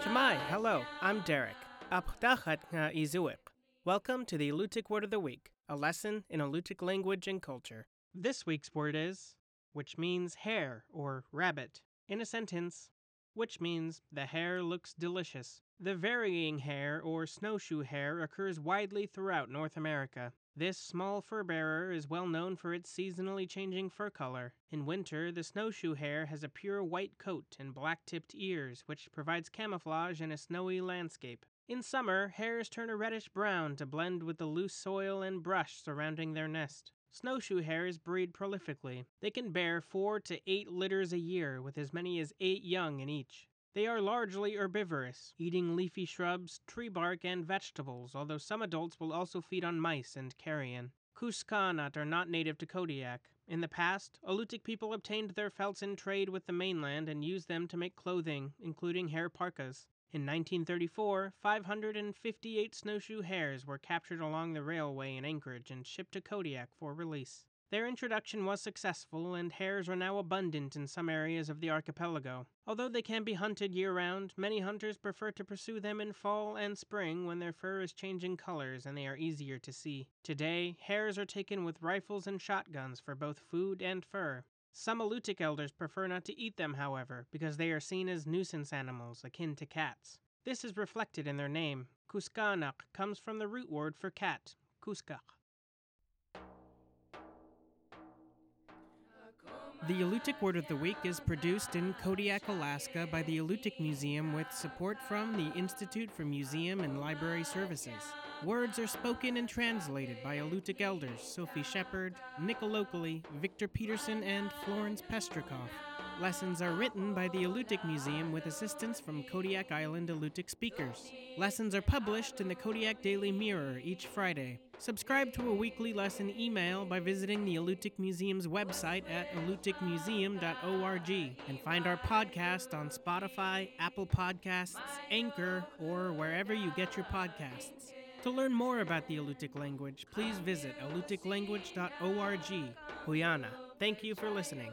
Cama'i, hello, I'm Derek. Welcome to the Alutiiq Word of the Week, a lesson in Alutiiq language and culture. This week's word is, which means hare or rabbit. In a sentence, which means the hare looks delicious. The varying hare or snowshoe hare occurs widely throughout North America. This small fur bearer is well known for its seasonally changing fur color. In winter, the snowshoe hare has a pure white coat and black tipped ears, which provides camouflage in a snowy landscape. In summer, hares turn a reddish brown to blend with the loose soil and brush surrounding their nest. Snowshoe hares breed prolifically. They can bear four to eight litters a year, with as many as eight young in each. They are largely herbivorous, eating leafy shrubs, tree bark, and vegetables, although some adults will also feed on mice and carrion. Kuskaanat are not native to Kodiak. In the past, Alutiiq people obtained their felts in trade with the mainland and used them to make clothing, including hare parkas. In 1934, 558 snowshoe hares were captured along the railway in Anchorage and shipped to Kodiak for release. Their introduction was successful, and hares are now abundant in some areas of the archipelago. Although they can be hunted year round, many hunters prefer to pursue them in fall and spring when their fur is changing colors and they are easier to see. Today, hares are taken with rifles and shotguns for both food and fur. Some Alutiiq elders prefer not to eat them, however, because they are seen as nuisance animals akin to cats. This is reflected in their name. Kuskanak comes from the root word for cat, kuskak. The Alutiiq Word of the Week is produced in Kodiak, Alaska by the Alutiiq Museum with support from the Institute for Museum and Library Services. Words are spoken and translated by Alutiiq elders Sophie Shepard, Nick Victor Peterson, and Florence Pestrikoff. Lessons are written by the Alutiiq Museum with assistance from Kodiak Island Alutiiq speakers. Lessons are published in the Kodiak Daily Mirror each Friday. Subscribe to a weekly lesson email by visiting the Alutiiq Museum's website at alutiiqmuseum.org and find our podcast on Spotify, Apple Podcasts, Anchor, or wherever you get your podcasts. To learn more about the Alutiiq language, please visit alutiiqlanguage.org. Quyanaa. Thank you for listening.